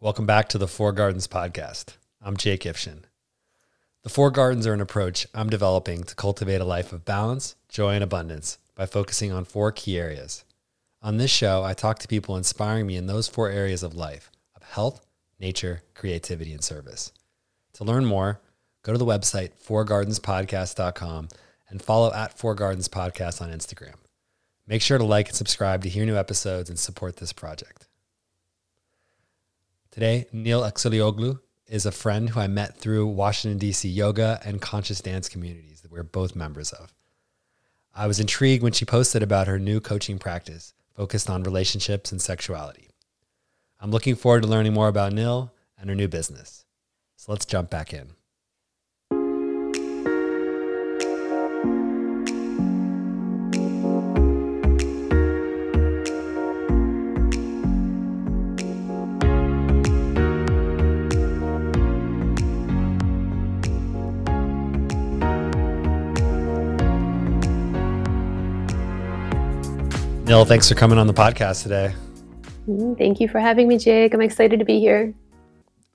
Welcome back to the Four Gardens podcast. I'm Jake Ifshin. The Four Gardens are an approach I'm developing to cultivate a life of balance, joy, and abundance by focusing on four key areas. On this show, I talk to people inspiring me in those four areas of life of health, nature, creativity, and service. To learn more, go to the website fourgardenspodcast.com and follow at Four Gardens Podcast on Instagram. Make sure to like and subscribe to hear new episodes and support this project. Today, Nil Exelioglu is a friend who I met through Washington, D.C. yoga and conscious dance communities that we're both members of. I was intrigued when she posted about her new coaching practice focused on relationships and sexuality. I'm looking forward to learning more about Nil and her new business. So let's jump back in. Nil, thanks for coming on the podcast today. Mm, thank you for having me, Jake. I'm excited to be here.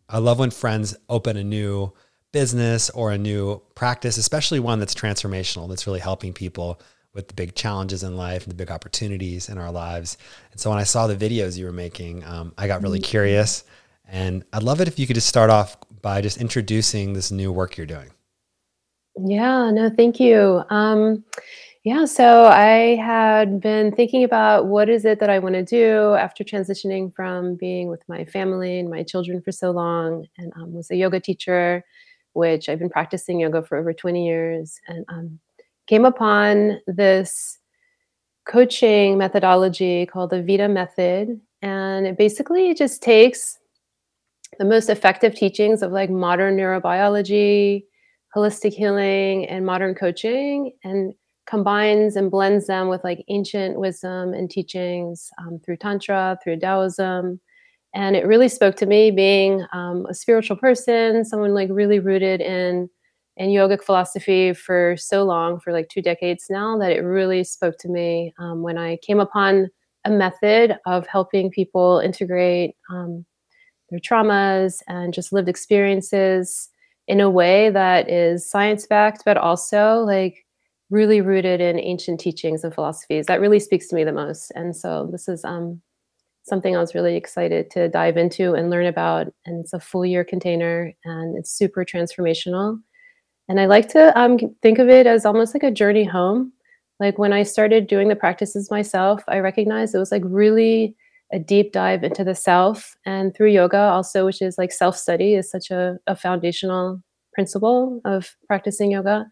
I love when friends open a new business or a new practice, especially one that's transformational, that's really helping people with the big challenges in life and the big opportunities in our lives. And so when I saw the videos you were making, um, I got really mm-hmm. curious. And I'd love it if you could just start off by just introducing this new work you're doing. Yeah, no, thank you. Um, yeah, so I had been thinking about what is it that I want to do after transitioning from being with my family and my children for so long, and um, was a yoga teacher, which I've been practicing yoga for over 20 years, and um, came upon this coaching methodology called the Vita Method, and it basically just takes the most effective teachings of like modern neurobiology, holistic healing, and modern coaching, and combines and blends them with like ancient wisdom and teachings um, through Tantra, through Taoism. And it really spoke to me being um, a spiritual person, someone like really rooted in in yogic philosophy for so long, for like two decades now, that it really spoke to me um, when I came upon a method of helping people integrate um, their traumas and just lived experiences in a way that is science backed, but also like really rooted in ancient teachings and philosophies. That really speaks to me the most. And so this is um, something I was really excited to dive into and learn about. And it's a full year container and it's super transformational. And I like to um, think of it as almost like a journey home. Like when I started doing the practices myself, I recognized it was like really a deep dive into the self. And through yoga, also, which is like self study, is such a, a foundational principle of practicing yoga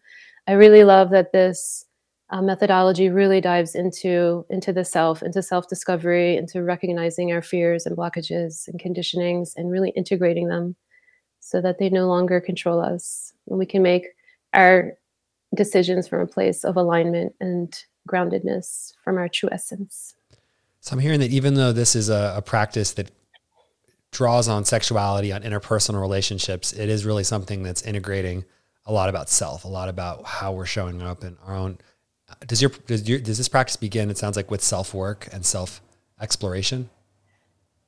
I really love that this uh, methodology really dives into into the self, into self discovery, into recognizing our fears and blockages and conditionings, and really integrating them so that they no longer control us, and we can make our decisions from a place of alignment and groundedness from our true essence. So I'm hearing that even though this is a, a practice that draws on sexuality, on interpersonal relationships, it is really something that's integrating a lot about self, a lot about how we're showing up in our own. Does your does your does this practice begin? It sounds like with self work and self exploration.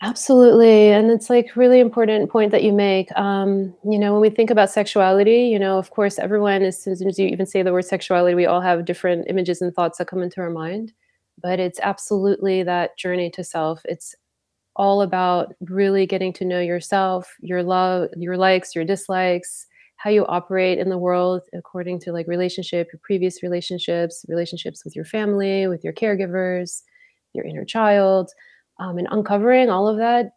Absolutely, and it's like really important point that you make. Um, you know, when we think about sexuality, you know, of course, everyone as soon as you even say the word sexuality, we all have different images and thoughts that come into our mind. But it's absolutely that journey to self. It's all about really getting to know yourself, your love, your likes, your dislikes, how you operate in the world according to like relationship, your previous relationships, relationships with your family, with your caregivers, your inner child, um, and uncovering all of that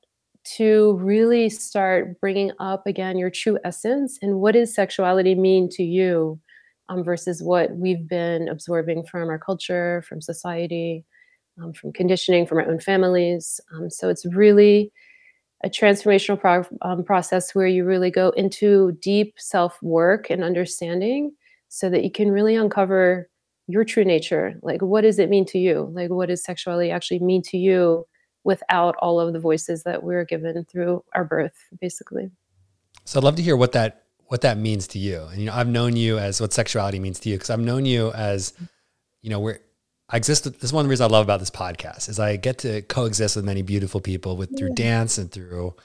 to really start bringing up again your true essence and what does sexuality mean to you um, versus what we've been absorbing from our culture, from society, um, from conditioning, from our own families. Um, so it's really a transformational pro- um, process where you really go into deep self work and understanding so that you can really uncover your true nature. Like, what does it mean to you? Like, what does sexuality actually mean to you without all of the voices that we're given through our birth, basically? So, I'd love to hear what that what that means to you. And you know, I've known you as what sexuality means to you because I've known you as, you know, we're I exist. This is one of the reasons I love about this podcast is I get to coexist with many beautiful people with through dance and through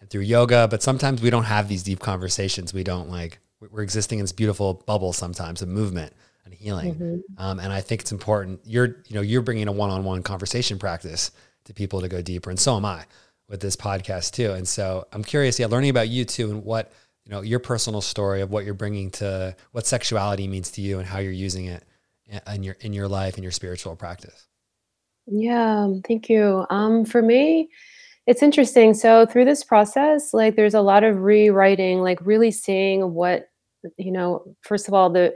and through yoga. But sometimes we don't have these deep conversations. We don't like, we're existing in this beautiful bubble sometimes of movement and healing. Mm-hmm. Um, and I think it's important. You're, you know, you're bringing a one-on-one conversation practice to people to go deeper. And so am I with this podcast too. And so I'm curious, yeah, learning about you too and what, you know, your personal story of what you're bringing to what sexuality means to you and how you're using it in your, in your life and your spiritual practice. Yeah, thank you. Um, for me, it's interesting. So through this process, like there's a lot of rewriting, like really seeing what, you know, first of all, the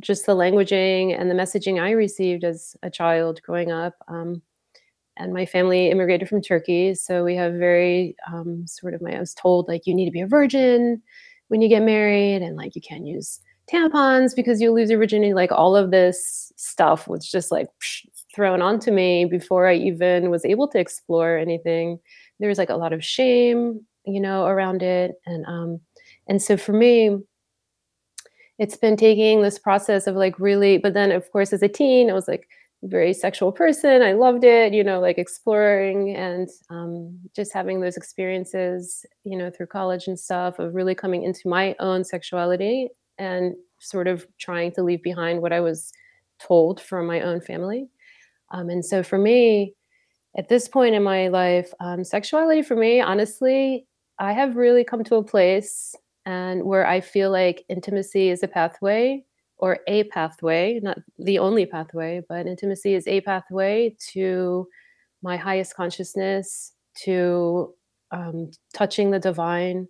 just the languaging and the messaging I received as a child growing up. Um, and my family immigrated from Turkey. So we have very um, sort of my, I was told like, you need to be a virgin when you get married and like, you can't use tampons because you'll lose your virginity. Like all of this stuff was just like psh, thrown onto me before I even was able to explore anything. There was like a lot of shame, you know, around it. And, um, and so for me, it's been taking this process of like really, but then of course as a teen, I was like very sexual person. I loved it, you know, like exploring and um, just having those experiences, you know, through college and stuff of really coming into my own sexuality and sort of trying to leave behind what I was told from my own family. Um, and so for me, at this point in my life, um, sexuality for me, honestly, I have really come to a place and where I feel like intimacy is a pathway or a pathway, not the only pathway, but intimacy is a pathway to my highest consciousness, to um, touching the divine,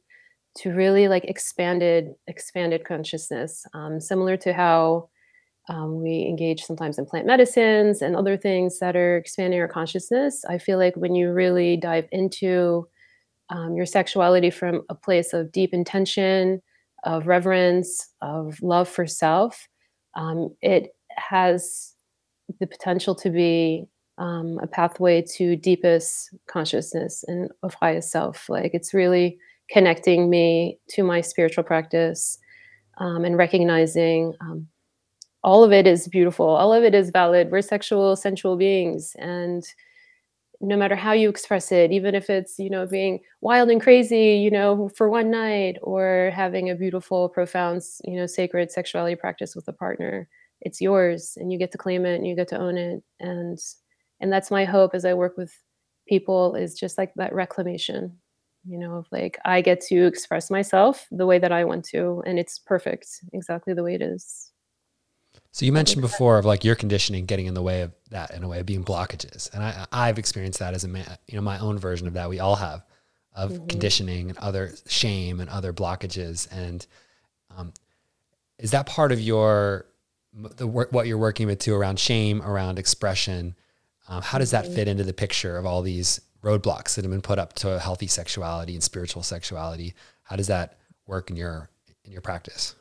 to really like expanded expanded consciousness, um, similar to how um, we engage sometimes in plant medicines and other things that are expanding our consciousness. I feel like when you really dive into um, your sexuality from a place of deep intention, of reverence, of love for self, um, it has the potential to be um, a pathway to deepest consciousness and of highest self. Like it's really connecting me to my spiritual practice um, and recognizing um, all of it is beautiful, all of it is valid. We're sexual, sensual beings, and no matter how you express it, even if it's, you know, being wild and crazy, you know, for one night or having a beautiful, profound, you know, sacred sexuality practice with a partner, it's yours and you get to claim it and you get to own it. And and that's my hope as I work with people is just like that reclamation, you know, of like I get to express myself the way that I want to and it's perfect, exactly the way it is. So you mentioned before of like your conditioning getting in the way of that in a way of being blockages, and I I've experienced that as a man, you know my own version of that. We all have of mm-hmm. conditioning and other shame and other blockages, and um, is that part of your the work what you're working with too around shame around expression? Um, how does that mm-hmm. fit into the picture of all these roadblocks that have been put up to healthy sexuality and spiritual sexuality? How does that work in your in your practice?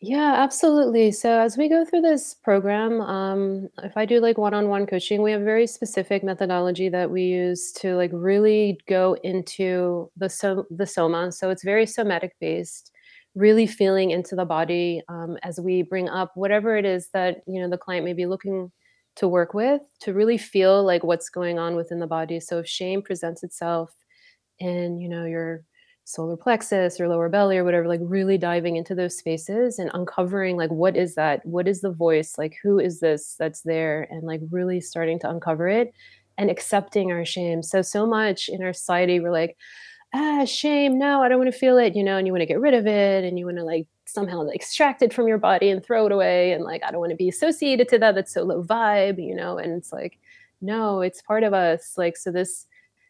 Yeah, absolutely. So as we go through this program, um, if I do like one-on-one coaching, we have very specific methodology that we use to like really go into the so the soma. So it's very somatic based, really feeling into the body um, as we bring up whatever it is that you know the client may be looking to work with to really feel like what's going on within the body. So if shame presents itself in you know your solar plexus or lower belly or whatever like really diving into those spaces and uncovering like what is that? What is the voice? Like who is this that's there? And like really starting to uncover it and accepting our shame. So so much in our society we're like ah shame no i don't want to feel it you know and you want to get rid of it and you want to like somehow like, extract it from your body and throw it away and like i don't want to be associated to that that's so low vibe you know and it's like no it's part of us like so this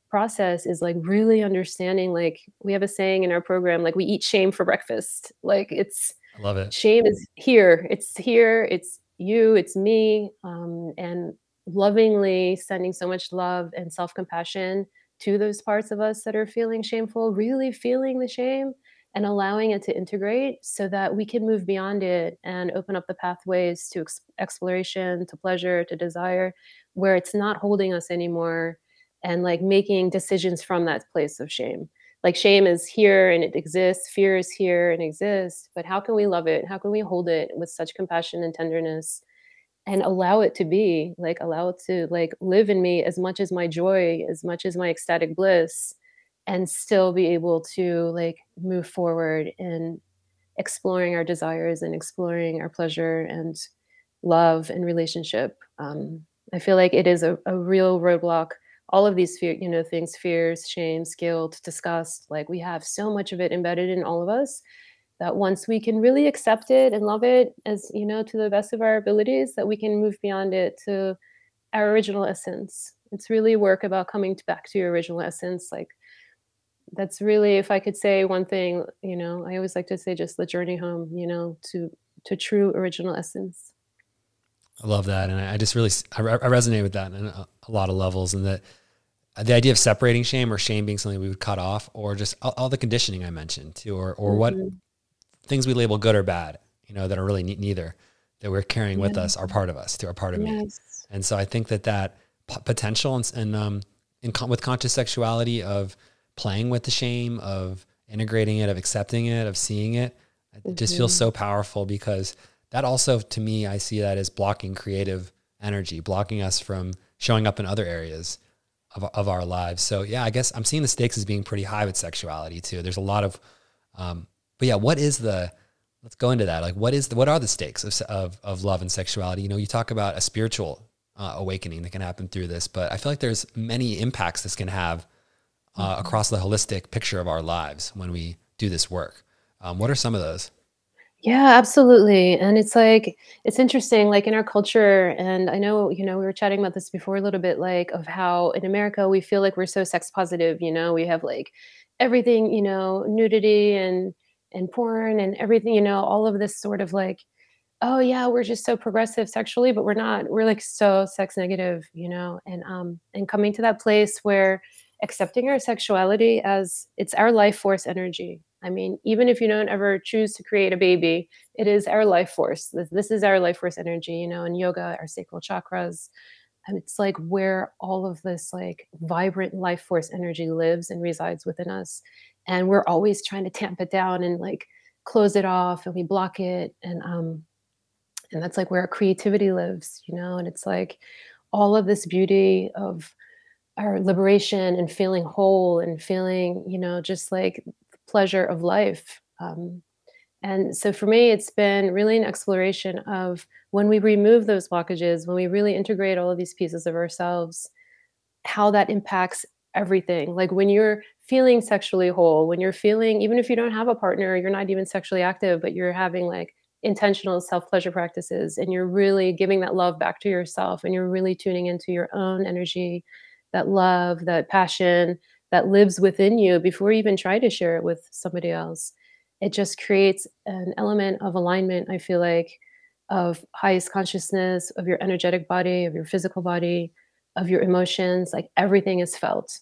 process is like really understanding like we have a saying in our program like we eat shame for breakfast. Like it's I love it. shame is here it's here it's you it's me um, and lovingly sending so much love and self-compassion to those parts of us that are feeling shameful really feeling the shame and allowing it to integrate so that we can move beyond it and open up the pathways to ex- exploration to pleasure to desire where it's not holding us anymore and like making decisions from that place of shame. Like shame is here and it exists fear is here and exists but how can we love it? How can we hold it with such compassion and tenderness and allow it to be? Like allow it to like live in me as much as my joy as much as my ecstatic bliss and still be able to like move forward in exploring our desires and exploring our pleasure and love and relationship. Um, I feel like it is a, a real roadblock. All of these fear, you know, things, fears, shames, guilt, disgust, like we have so much of it embedded in all of us that once we can really accept it and love it as, you know, to the best of our abilities, that we can move beyond it to our original essence. It's really work about coming to back to your original essence, like that's really if i could say one thing you know i always like to say just the journey home you know to to true original essence i love that and i just really i, I resonate with that on a, a, lot of levels and that the idea of separating shame or shame being something we would cut off or just all, all the conditioning i mentioned too or or mm-hmm. what things we label good or bad you know that are really neither that we're carrying yeah. with us are part of us to are part of yes. me and so i think that that p- potential and, and um in con- with conscious sexuality of playing with the shame, of integrating it, of accepting it, of seeing it. It mm-hmm. just feels mm-hmm. so powerful because that also, to me, I see that as blocking creative energy, blocking us from showing up in other areas of, of our lives. So, yeah, I guess I'm seeing the stakes as being pretty high with sexuality too. There's a lot of, um, but yeah, what is the, let's go into that. Like, what is the, what are the stakes of, of, of love and sexuality? You know, you talk about a spiritual uh, awakening that can happen through this, but I feel like there's many impacts this can have uh, across the holistic picture of our lives when we do this work. Um, what are some of those? Yeah, absolutely. And it's like, it's interesting, like in our culture, and I know, you know, we were chatting about this before a little bit, like of how in America we feel like we're so sex positive, you know, we have like everything, you know, nudity and, and porn and everything, you know, all of this sort of like, oh yeah, we're just so progressive sexually, but we're not, we're like so sex negative, you know, and, um, and coming to that place where, accepting our sexuality as it's our life force energy. I mean, even if you don't ever choose to create a baby, it is our life force. This, this is our life force energy, you know, in yoga, our sacral chakras. And it's like where all of this like vibrant life force energy lives and resides within us. And we're always trying to tamp it down and like close it off and we block it. And um and that's like where our creativity lives, you know, and it's like all of this beauty of our liberation and feeling whole and feeling, you know, just like the pleasure of life. Um, and so for me, it's been really an exploration of when we remove those blockages, when we really integrate all of these pieces of ourselves, how that impacts everything. Like when you're feeling sexually whole, when you're feeling, even if you don't have a partner, you're not even sexually active, but you're having like intentional self pleasure practices and you're really giving that love back to yourself and you're really tuning into your own energy that love, that passion that lives within you before you even try to share it with somebody else. It just creates an element of alignment, I feel like, of highest consciousness, of your energetic body, of your physical body, of your emotions. Like everything is felt,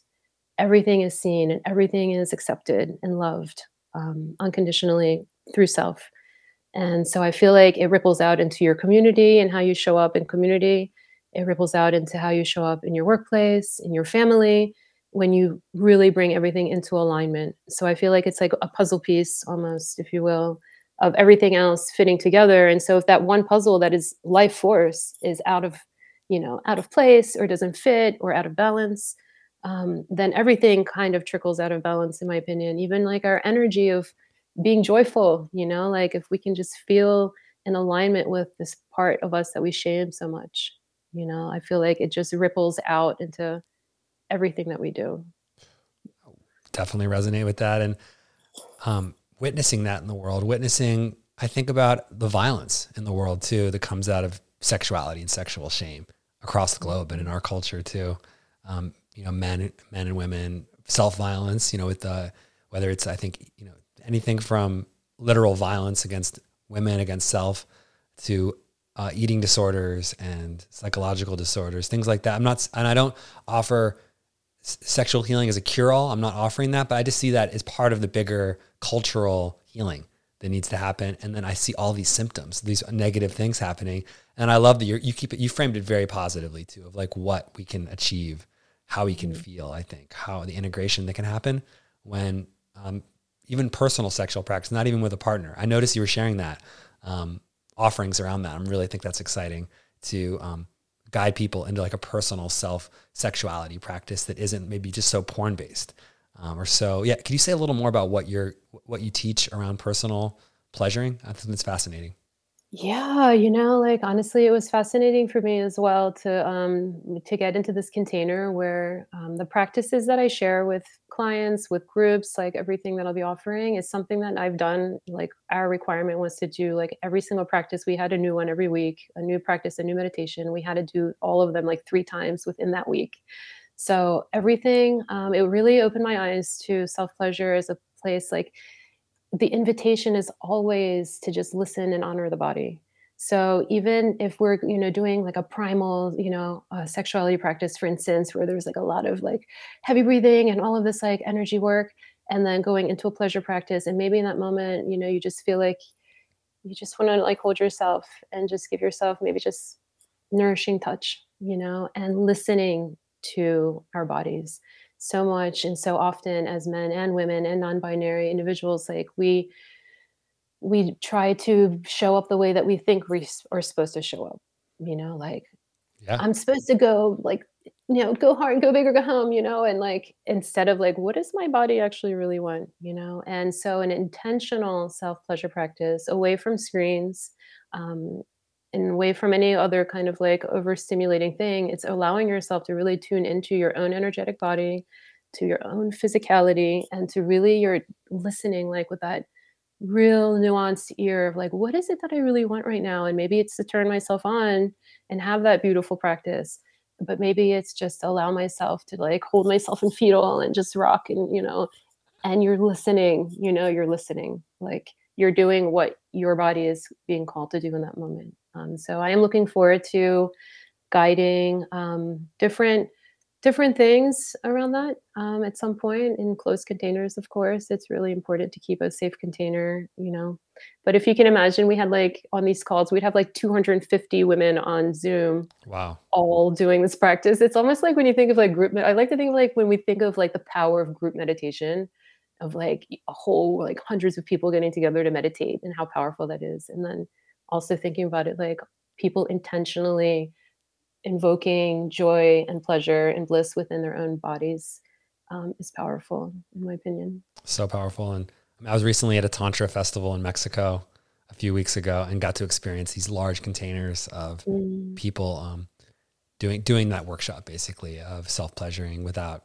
everything is seen, and everything is accepted and loved um, unconditionally through self. And so I feel like it ripples out into your community and how you show up in community it ripples out into how you show up in your workplace, in your family, when you really bring everything into alignment. So I feel like it's like a puzzle piece almost, if you will, of everything else fitting together. And so if that one puzzle that is life force is out of, you know, out of place or doesn't fit or out of balance, um, then everything kind of trickles out of balance, in my opinion. Even like our energy of being joyful, you know, like if we can just feel in alignment with this part of us that we shame so much you know i feel like it just ripples out into everything that we do. Definitely resonate with that and um, witnessing that in the world witnessing i think about the violence in the world too that comes out of sexuality and sexual shame across the globe and in our culture too. Um, you know men men and women self violence you know with the whether it's i think you know anything from literal violence against women against self to uh, eating disorders and psychological disorders, things like that. I'm not, and I don't offer s- sexual healing as a cure all. I'm not offering that, but I just see that as part of the bigger cultural healing that needs to happen. And then I see all these symptoms, these negative things happening. And I love that you you keep it, you framed it very positively too, of like what we can achieve, how we can mm-hmm. feel, I think, how the integration that can happen when um, even personal sexual practice, not even with a partner. I noticed you were sharing that. Um, offerings around that. I really think that's exciting to um, guide people into like a personal self sexuality practice that isn't maybe just so porn based. um, or so. Yeah, can you say a little more about what you're what you teach around personal pleasuring? I think it's fascinating. Yeah, you know, like honestly, it was fascinating for me as well to um, to get into this container where um, the practices that I share with clients, with groups, like everything that I'll be offering is something that I've done. Like our requirement was to do like every single practice. We had a new one every week, a new practice, a new meditation. We had to do all of them like three times within that week. So everything, um, it really opened my eyes to self pleasure as a place like the invitation is always to just listen and honor the body. So even if we're, you know, doing like a primal, you know, uh, sexuality practice, for instance, where there's like a lot of like heavy breathing and all of this like energy work, and then going into a pleasure practice, and maybe in that moment, you know, you just feel like you just want to like hold yourself and just give yourself maybe just nourishing touch, you know, and listening to our bodies so much and so often as men and women and non-binary individuals like we we try to show up the way that we think we are supposed to show up you know like yeah. i'm supposed to go like you know go hard go big or go home you know and like instead of like what does my body actually really want you know and so an intentional self pleasure practice away from screens um, and away from any other kind of like overstimulating thing it's allowing yourself to really tune into your own energetic body to your own physicality and to really you're listening like with that real nuanced ear of like what is it that i really want right now? And maybe it's to turn myself on and have that beautiful practice but maybe it's just allow myself to like hold myself in fetal and just rock and you know and you're listening you know you're listening like you're doing what your body is being called to do in that moment. Um, so I am looking forward to guiding um, different different things around that um, at some point in closed containers of course. It's really important to keep a safe container you know. But if you can imagine we had like on these calls we'd have like 250 women on zoom wow. all doing this practice. It's almost like when you think of like group i like to think of like when we think of like the power of group meditation of like a whole like hundreds of people getting together to meditate and how powerful that is and then also thinking about it like people intentionally invoking joy and pleasure and bliss within their own bodies um, is powerful, in my opinion. So powerful. And I was recently at a Tantra festival in Mexico a few weeks ago and got to experience these large containers of mm. people um, doing doing that workshop basically of self pleasuring without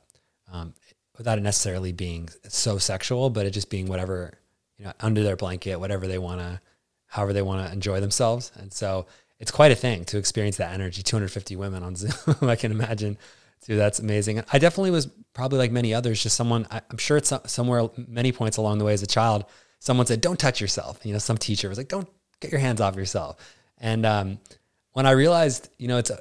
um, without it necessarily being so sexual, but it just being whatever you know under their blanket, whatever they want to however they want to enjoy themselves. And so it's quite a thing to experience that energy. 250 women on Zoom, I can imagine. Dude, that's amazing. I definitely was probably like many others, just someone. I, am sure it's somewhere, many points along the way as a child, someone said, "Don't touch yourself." You know, some teacher was like, "Don't get your hands off yourself." And um, when I realized, you know, it's a,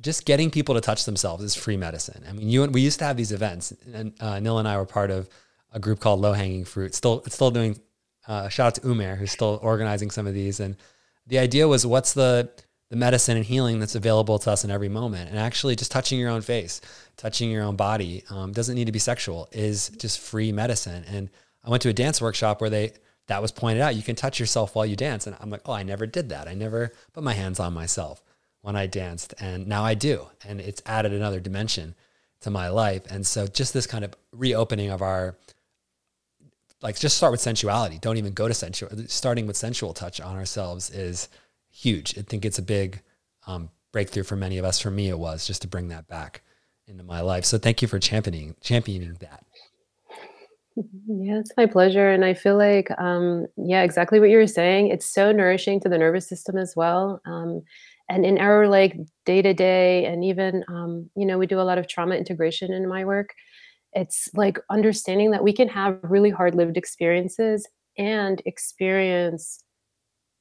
just getting people to touch themselves is free medicine. I mean, you and we used to have these events, and uh, Nil and I were part of a group called Low Hanging Fruit. Still, it's still doing uh, shout out to Umer, who's still organizing some of these. And the idea was what's the, the medicine and healing that's available to us in every moment. And actually, just touching your own face, touching your own body, um, doesn't need to be sexual, is just free medicine. And I went to a dance workshop where they, that was pointed out. You can touch yourself while you dance. And I'm like, oh, I never did that. I never put my hands on myself when I danced. And now I do. And it's added another dimension to my life. And so just this kind of reopening of our like just start with sensuality. Don't even go to sensual. Starting with sensual touch on ourselves is huge. I think it's a big um, breakthrough for many of us. For me, it was just to bring that back into my life. So thank you for championing championing that. Yeah, it's my pleasure. And I feel like, um, yeah, exactly what you were saying. It's so nourishing to the nervous system as well. Um, and in our like day to day, and even, um, you know, we do a lot of trauma integration in my work it's like understanding that we can have really hard lived experiences and experience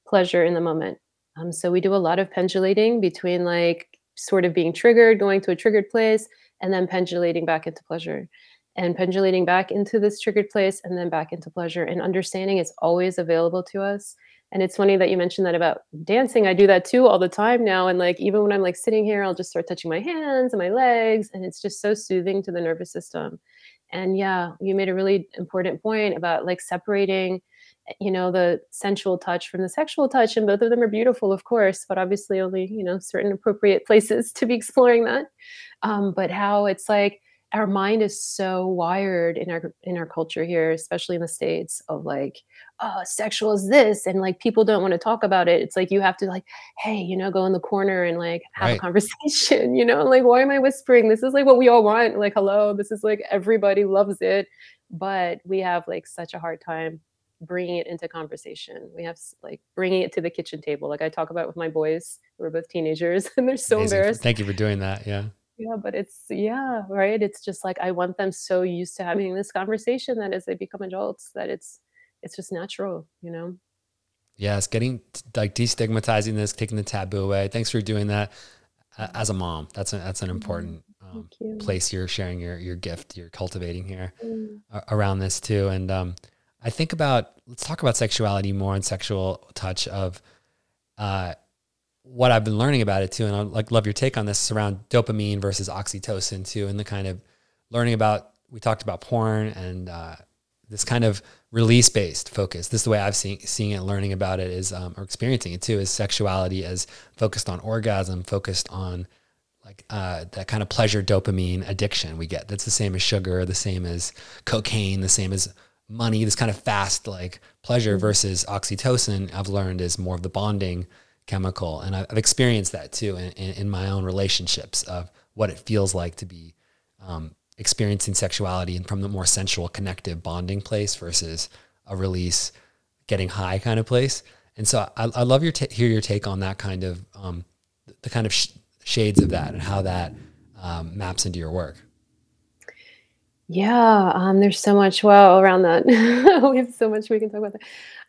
pleasure in the moment. Um, so we do a lot of pendulating between like sort of being triggered, going to a triggered place, and then pendulating back into pleasure and pendulating back into this triggered place and then back into pleasure and understanding it's always available to us and it's funny that you mentioned that about dancing. I do that too all the time now. And like, even when I'm like sitting here, I'll just start touching my hands and my legs. And it's just so soothing to the nervous system. And yeah, you made a really important point about like separating, eh, you know, the sensual touch from the sexual touch. And both of them are beautiful, of course, but obviously only, you know, certain appropriate places to be exploring that. Um, but how it's like, our mind is so wired in our in our culture here, especially in the states, of like, oh, sexual is this, and like people don't want to talk about it. It's like you have to like, hey, you know, go in the corner and like have right. a conversation. You know, like why am I whispering? This is like what we all want. Like, hello, this is like everybody loves it, but we have like such a hard time bringing it into conversation. We have like bringing it to the kitchen table. Like I talk about with my boys, who are both teenagers, and they're so Amazing. embarrassed. Thank you for doing that. Yeah yeah but it's yeah right? It's just like i want them so used to having this conversation that as they become adults that it's it's just natural you know? Yes getting like destigmatizing this taking the taboo away. Thanks for doing that as a mom. That's a, that's an mm-hmm. important um, place you're sharing your your gift you're cultivating here mm. around this too. And um, i think about let's talk about sexuality more and sexual touch of uh, what I've been learning about it too, and I like love your take on this around dopamine versus oxytocin too, and the kind of learning about we talked about porn and uh, this kind of release based focus. This is the way I've seen seeing it, learning about it is um, or experiencing it too, is sexuality as focused on orgasm, focused on like uh, that kind of pleasure dopamine addiction we get. That's the same as sugar, the same as cocaine, the same as money. This kind of fast like pleasure mm-hmm. versus oxytocin. I've learned is more of the bonding chemical. And I've experienced that too in, in, my own relationships of what it feels like to be um, experiencing sexuality and from the more sensual, connective, bonding place versus a release, getting high kind of place. And so I, I love your t- hear your take on that kind of um, the kind of sh- shades of that and how that um, maps into your work. Yeah, um, there's so much well around that. we have so much we can talk about. That.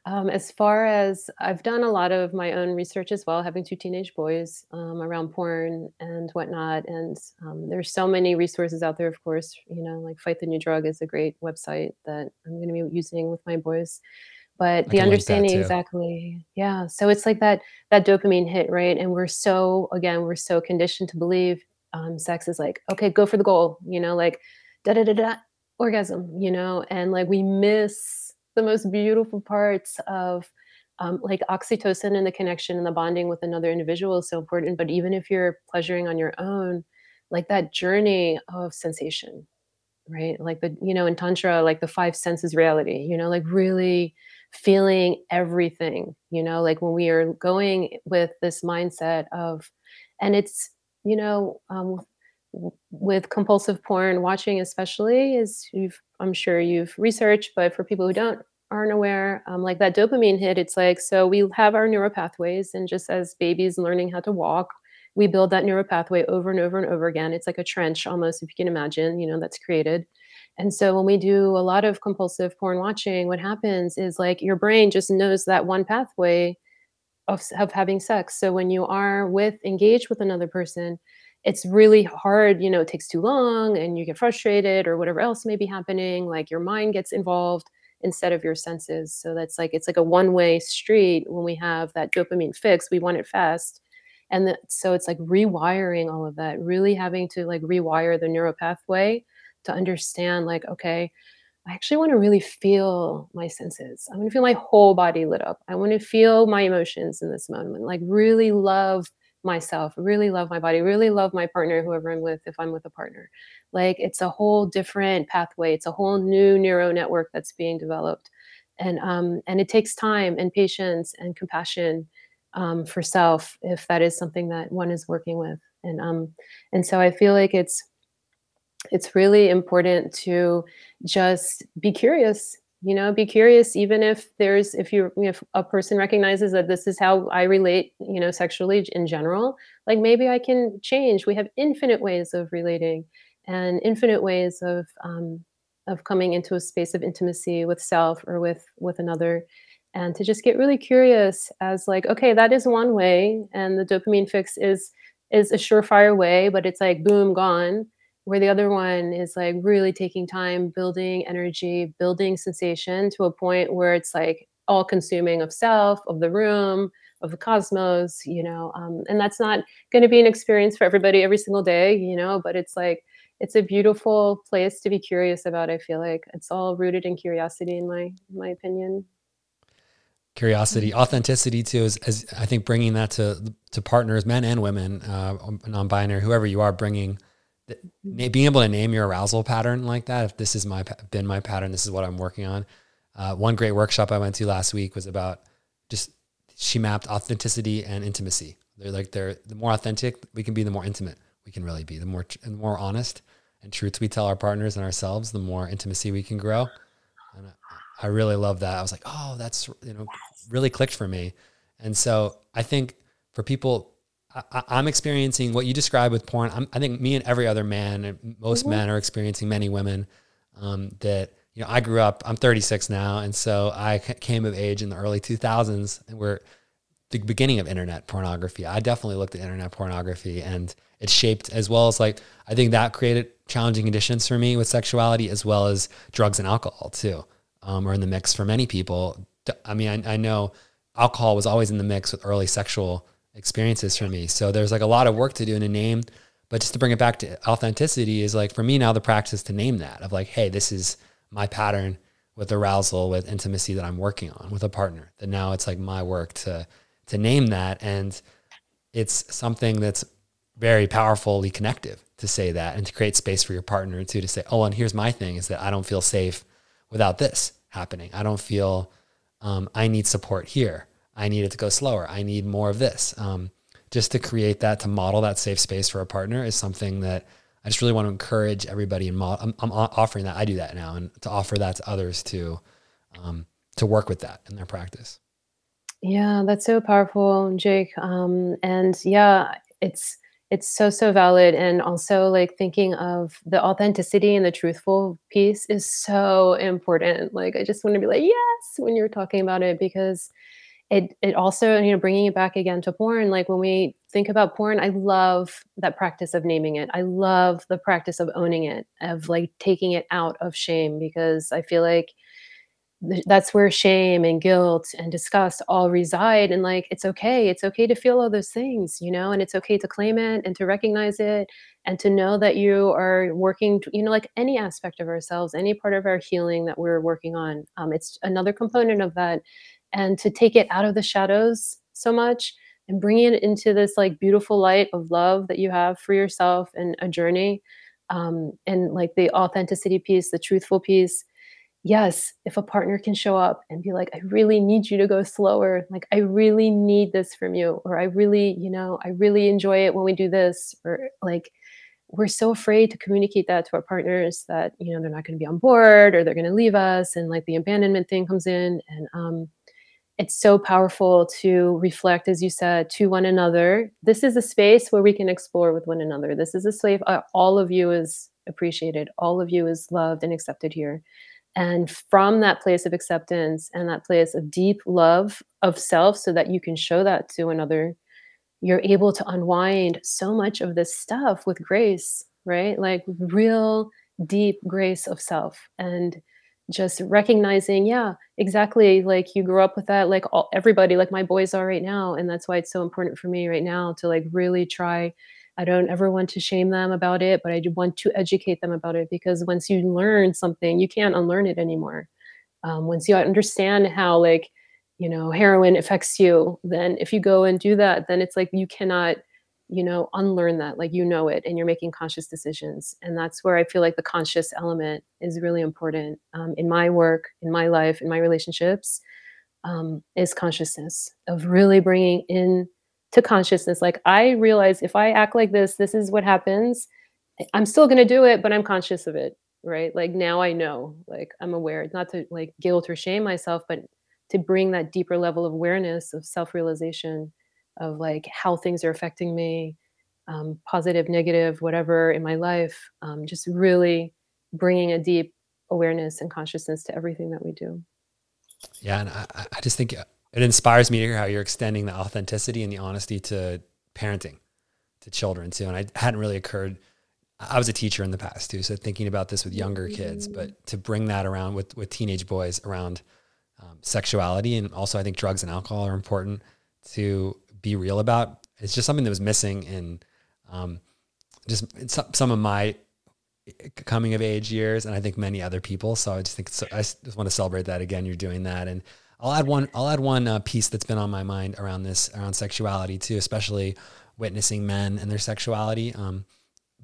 Um, as far as I've done a lot of my own research as well, having two teenage boys um, around porn and whatnot. And um, there's so many resources out there, of course, you know, like Fight the New Drug is a great website that I'm going to be using with my boys. But I the understanding exactly, yeah. So it's like that that dopamine hit, right? And we're so again, we're so conditioned to believe um, sex is like, okay, go for the goal, you know, like da da da da orgasm, you know, and like we miss the most beautiful parts of um, like oxytocin and the connection and the bonding with another individual is so important. But even if you're pleasuring on your own, like that journey of sensation, right? Like the, you know, in Tantra, like the five senses reality, you know, like really feeling everything, you know, like when we are going with this mindset of, and it's, you know, um, with compulsive porn watching especially is you've i'm sure you've researched but for people who don't aren't aware um, like that dopamine hit it's like so we have our neuropathways and just as babies learning how to walk we build that neuropathway over and over and over again. It's like a trench almost if you can imagine you know that's created. And so when we do a lot of compulsive porn watching what happens is like your brain just knows that one pathway of, of having sex. So when you are with engaged with another person it's really hard, you know, it takes too long and you get frustrated or whatever else may be happening, like your mind gets involved instead of your senses. So that's like it's like a one-way street when we have that dopamine fix, we want it fast. And the, so it's like rewiring all of that, really having to like rewire the neural pathway to understand like okay, I actually want to really feel my senses. I want to feel my whole body lit up. I want to feel my emotions in this moment. Like really love myself, really love my body, really love my partner, whoever I'm with, if I'm with a partner. Like it's a whole different pathway. It's a whole new neural network that's being developed. And um, and it takes time and patience and compassion um, for self if that is something that one is working with. And um, and so I feel like it's it's really important to just be curious you know be curious even if there's if you if a person recognizes that this is how i relate you know sexually in general like maybe i can change. We have infinite ways of relating and infinite ways of um, of coming into a space of intimacy with self or with with another. And to just get really curious as like okay that is one way and the dopamine fix is is a surefire way but it's like boom gone where the other one is like really taking time building energy building sensation to a point where it's like all consuming of self of the room of the cosmos you know um, and that's not going to be an experience for everybody every single day you know but it's like it's a beautiful place to be curious about i feel like. It's all rooted in curiosity in my in my opinion. Curiosity. Authenticity too is, is i think bringing that to to partners men and women uh, non-binary whoever you are bringing being able to name your arousal pattern like that, if this is my been my pattern, this is what I'm working on. Uh, one great workshop I went to last week was about just she mapped authenticity and intimacy. They're like they're the more authentic we can be, the more intimate we can really be. The more the more honest and truths we tell our partners and ourselves, the more intimacy we can grow. And I, I really love that. I was like, oh, that's you know really clicked for me. And so I think for people I, am experiencing what you described with porn. I'm, i think me and every other man, and most mm-hmm. men are experiencing many women um, that you know. I grew up. I'm 36 now, and so I came of age in the early 2000s, and we're the beginning of internet pornography. I definitely looked at internet pornography, and it shaped as well as like I think that created challenging conditions for me with sexuality, as well as drugs and alcohol too, um, are in the mix for many people. I mean, I, I know alcohol was always in the mix with early sexual experiences for me. So there's like a lot of work to do in a name. But just to bring it back to authenticity is like for me now the practice to name that of like, hey, this is my pattern with arousal, with intimacy that I'm working on with a partner. That now it's like my work to to name that. And it's something that's very powerfully connective to say that and to create space for your partner too to say, oh, and here's my thing is that I don't feel safe without this happening. I don't feel um, I need support here. I need it to go slower. I need more of this. Um, just to create that, to model that safe space for a partner is something that I just really want to encourage everybody. And mo- I'm, I'm, offering that. I do that now, and to offer that to others to um, to work with that in their practice. Yeah, that's so powerful, Jake. Um, and yeah, it's it's so so valid. And also, like thinking of the authenticity and the truthful piece is so important. Like, I just want to be like, yes, when you're talking about it, because it it also you know bringing it back again to porn like when we think about porn i love that practice of naming it. I love the practice of owning it of like taking it out of shame because i feel like that's where shame and guilt and disgust all reside and like it's okay. It's okay to feel all those things you know and it's okay to claim it and to recognize it and to know that you are working you know like any aspect of ourselves any part of our healing that we're working on. Um, it's another component of that and to take it out of the shadows so much and bring it into this like beautiful light of love that you have for yourself and a journey um, and like the authenticity piece the truthful piece. Yes if a partner can show up and be like i really need you to go slower. Like i really need this from you or i really you know i really enjoy it when we do this or like we're so afraid to communicate that to our partners that you know they're not going to be on board or they're going to leave us and like the abandonment thing comes in and um it's so powerful to reflect, as you said, to one another. This is a space where we can explore with one another. This is a slave. Uh, all of you is appreciated. All of you is loved and accepted here. And from that place of acceptance and that place of deep love of self, so that you can show that to another, you're able to unwind so much of this stuff with grace, right? Like real deep grace of self. And just recognizing yeah exactly like you grew up with that like all, everybody like my boys are right now and that's why it's so important for me right now to like really try i don't ever want to shame them about it but i do want to educate them about it because once you learn something you can't unlearn it anymore. Um, once you understand how like you know heroin affects you then if you go and do that then it's like you cannot you know unlearn that like you know it and you're making conscious decisions and that's where i feel like the conscious element is really important um, in my work in my life in my relationships um, is consciousness of really bringing in to consciousness like i realize if i act like this this is what happens i'm still going to do it but i'm conscious of it right? Like now i know like i'm aware not to like guilt or shame myself but to bring that deeper level of awareness of self-realization of like how things are affecting me, um, positive, negative, whatever in my life. Um, just really bringing a deep awareness and consciousness to everything that we do. Yeah, and I, I just think it inspires me to hear how you're extending the authenticity and the honesty to parenting, to children too. And I hadn't really occurred. I was a teacher in the past too, so thinking about this with younger kids, but mm-hmm. to bring that around with with teenage boys around um, sexuality and also I think drugs and alcohol are important to be real about. It's just something that was missing in um, just some of my coming of age years, and I think many other people. So I just think so, I just want to celebrate that again. You're doing that, and I'll add one. I'll add one uh, piece that's been on my mind around this around sexuality too, especially witnessing men and their sexuality. Um,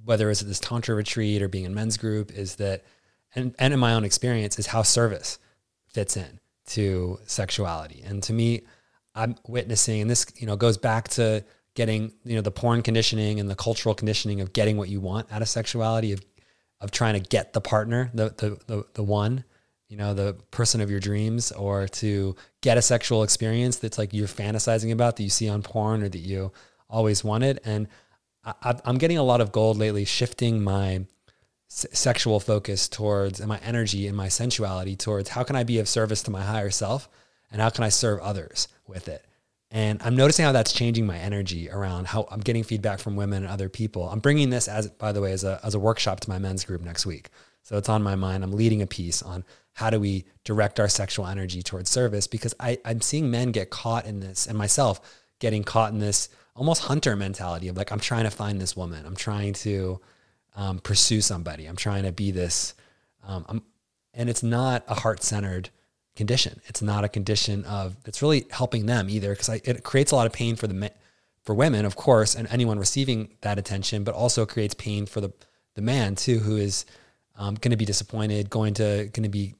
whether it's this tantra retreat or being in men's group, is that, and, and in my own experience, is how service fits in to sexuality. And to me, I'm witnessing, and this, you know, goes back to getting, you know, the porn conditioning and the cultural conditioning of getting what you want out of sexuality, of, of trying to get the partner, the, the, the, the one, you know, the person of your dreams, or to get a sexual experience that's like you're fantasizing about that you see on porn or that you always wanted. And I, am getting a lot of gold lately, shifting my s- sexual focus towards and my energy and my sensuality towards how can I be of service to my higher self and how can I serve others with it. And I'm noticing how that's changing my energy around how I'm getting feedback from women and other people. I'm bringing this as, by the way, as a, as a workshop to my men's group next week. So it's on my mind. I'm leading a piece on how do we direct our sexual energy towards service because I, I'm seeing men get caught in this and myself getting caught in this almost hunter mentality of like, I'm trying to find this woman. I'm trying to um, pursue somebody. I'm trying to be this. Um, and it's not a heart centered condition. It's not a condition of it's really helping them either because it creates a lot of pain for the for women, of course, and anyone receiving that attention, but also creates pain for the the man too, who is um, going to be disappointed, going to going to be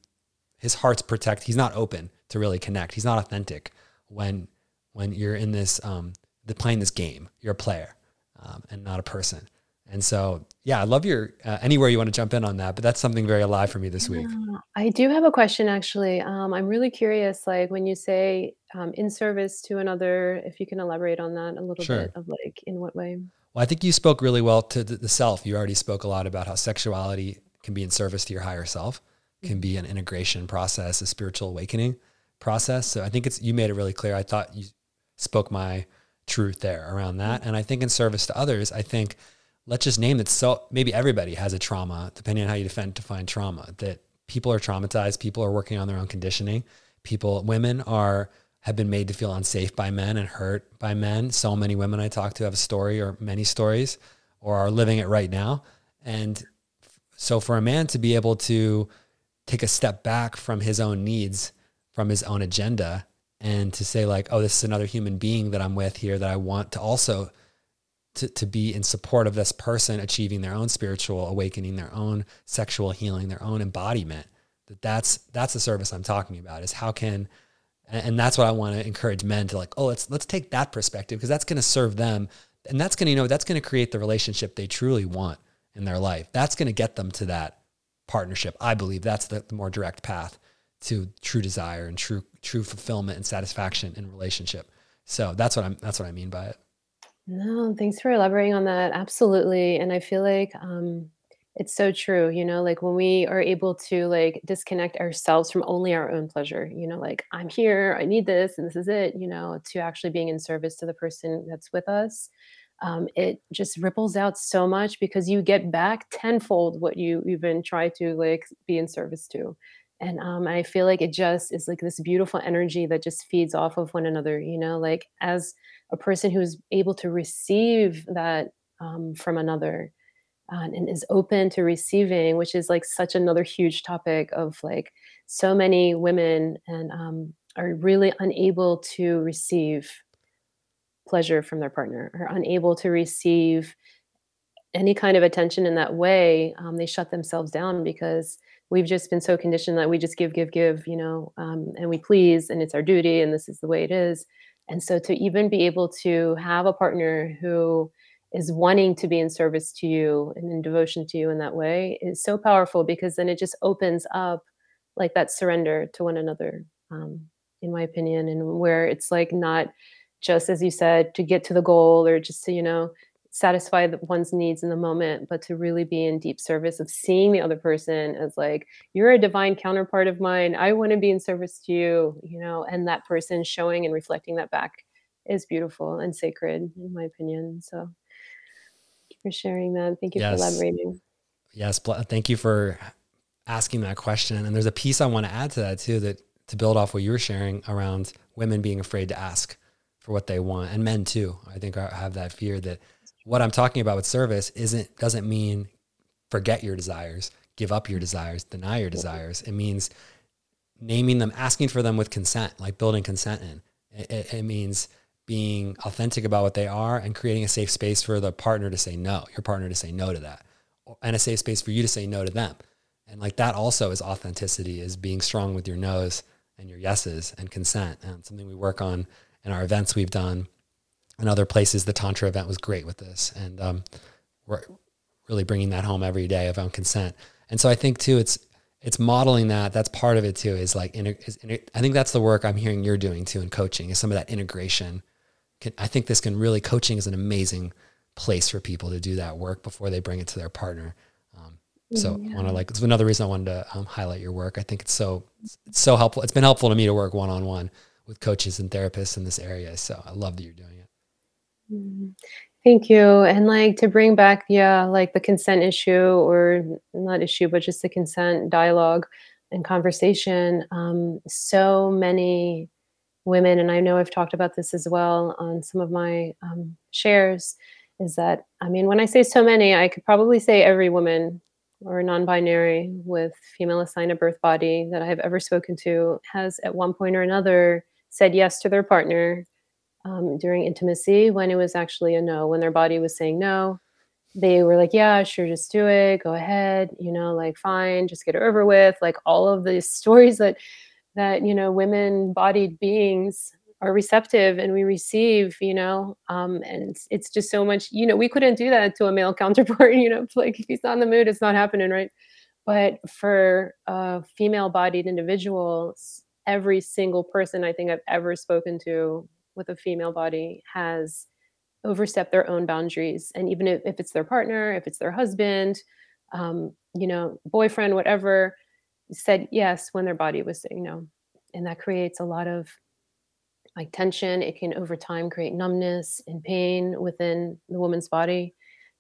his heart's protect. He's not open to really connect. He's not authentic when when you're in this um, the playing this game. You're a player um, and not a person. And so, yeah, I love your uh, anywhere you want to jump in on that, but that's something very alive for me this week. I do have a question actually. Um, I'm really curious, like when you say um, in service to another, if you can elaborate on that a little sure. bit of like in what way? Well, I think you spoke really well to the, the self. You already spoke a lot about how sexuality can be in service to your higher self, can be an integration process, a spiritual awakening process. So I think it's you made it really clear. I thought you spoke my truth there around that. And I think in service to others, I think let's just name that so maybe everybody has a trauma, depending on how you defend define trauma, that people are traumatized, people are working on their own conditioning. People, women are have been made to feel unsafe by men and hurt by men. So many women I talk to have a story or many stories or are living it right now. And so for a man to be able to take a step back from his own needs, from his own agenda, and to say like, oh, this is another human being that I'm with here that I want to also to, to be in support of this person achieving their own spiritual awakening, their own sexual healing, their own embodiment. That that's that's the service I'm talking about. Is how can and that's what I want to encourage men to like, oh, let's let's take that perspective because that's going to serve them and that's going to you know that's going to create the relationship they truly want in their life. That's going to get them to that partnership. I believe that's the, the more direct path to true desire and true true fulfillment and satisfaction in relationship. So that's what I'm that's what I mean by it. No, thanks for elaborating on that. Absolutely. And I feel like um it's so true, you know, like when we are able to like disconnect ourselves from only our own pleasure, you know, like I'm here, I need this, and this is it, you know, to actually being in service to the person that's with us. Um, it just ripples out so much because you get back tenfold what you even try to like be in service to and um, i feel like it just is like this beautiful energy that just feeds off of one another you know like as a person who's able to receive that um, from another uh, and is open to receiving which is like such another huge topic of like so many women and um, are really unable to receive pleasure from their partner or unable to receive any kind of attention in that way um, they shut themselves down because we've just been so conditioned that we just give give give you know um, and we please and it's our duty and this is the way it is and so to even be able to have a partner who is wanting to be in service to you and in devotion to you in that way is so powerful because then it just opens up like that surrender to one another um, in my opinion and where it's like not just as you said to get to the goal or just to you know satisfy one's needs in the moment, but to really be in deep service of seeing the other person as like, you're a divine counterpart of mine. I want to be in service to you, you know, and that person showing and reflecting that back is beautiful and sacred, in my opinion. So thank you for sharing that. Thank you yes. for elaborating. Yes. Thank you for asking that question. And there's a piece I want to add to that too, that to build off what you were sharing around women being afraid to ask for what they want and men too. I think have that fear that what I'm talking about with service isn't doesn't mean forget your desires, give up your desires, deny your desires. It means naming them, asking for them with consent, like building consent in. It, it, it means being authentic about what they are and creating a safe space for the partner to say no, your partner to say no to that, and a safe space for you to say no to them. And like that also is authenticity, is being strong with your no's and your yeses and consent. And something we work on in our events we've done and other places. The Tantra event was great with this. And um, we're really bringing that home every day about consent. And so I think too, it's, it's modeling that. That's part of it too. Is like, is, I think that's the work I'm hearing you're doing too in coaching. Is some of that integration. Can, I think this can really coaching is an amazing place for people to do that work before they bring it to their partner. Um, so yeah. I want to like it's another reason I wanted to um, highlight your work. I think it's so it's so helpful. It's been helpful to me to work one on one with coaches and therapists in this area. So I love that you're doing it. Mm-hmm. Thank you. And like to bring back, yeah, like the consent issue or not issue, but just the consent dialogue and conversation. Um, so many women, and I know I've talked about this as well on some of my um, shares, is that, I mean, when I say so many, I could probably say every woman or non-binary with female assigned a birth body that I have ever spoken to has at one point or another said yes to their partner um, during intimacy when it was actually a no, when their body was saying no. They were like, yeah, sure, just do it. Go ahead. You know, like, fine, just get it over with. Like all of these stories that, that, you know, women bodied beings are receptive and we receive, you know, um, and it's, it's just so much, you know, we couldn't do that to a male counterpart, you know, like if he's not in the mood, it's not happening, right? But for a female bodied individual, every single person I think I've ever spoken to with a female body has overstepped their own boundaries. And even if, if it's their partner, if it's their husband, um, you know, boyfriend, whatever, said yes when their body was saying no. And that creates a lot of like tension. It can over time create numbness and pain within the woman's body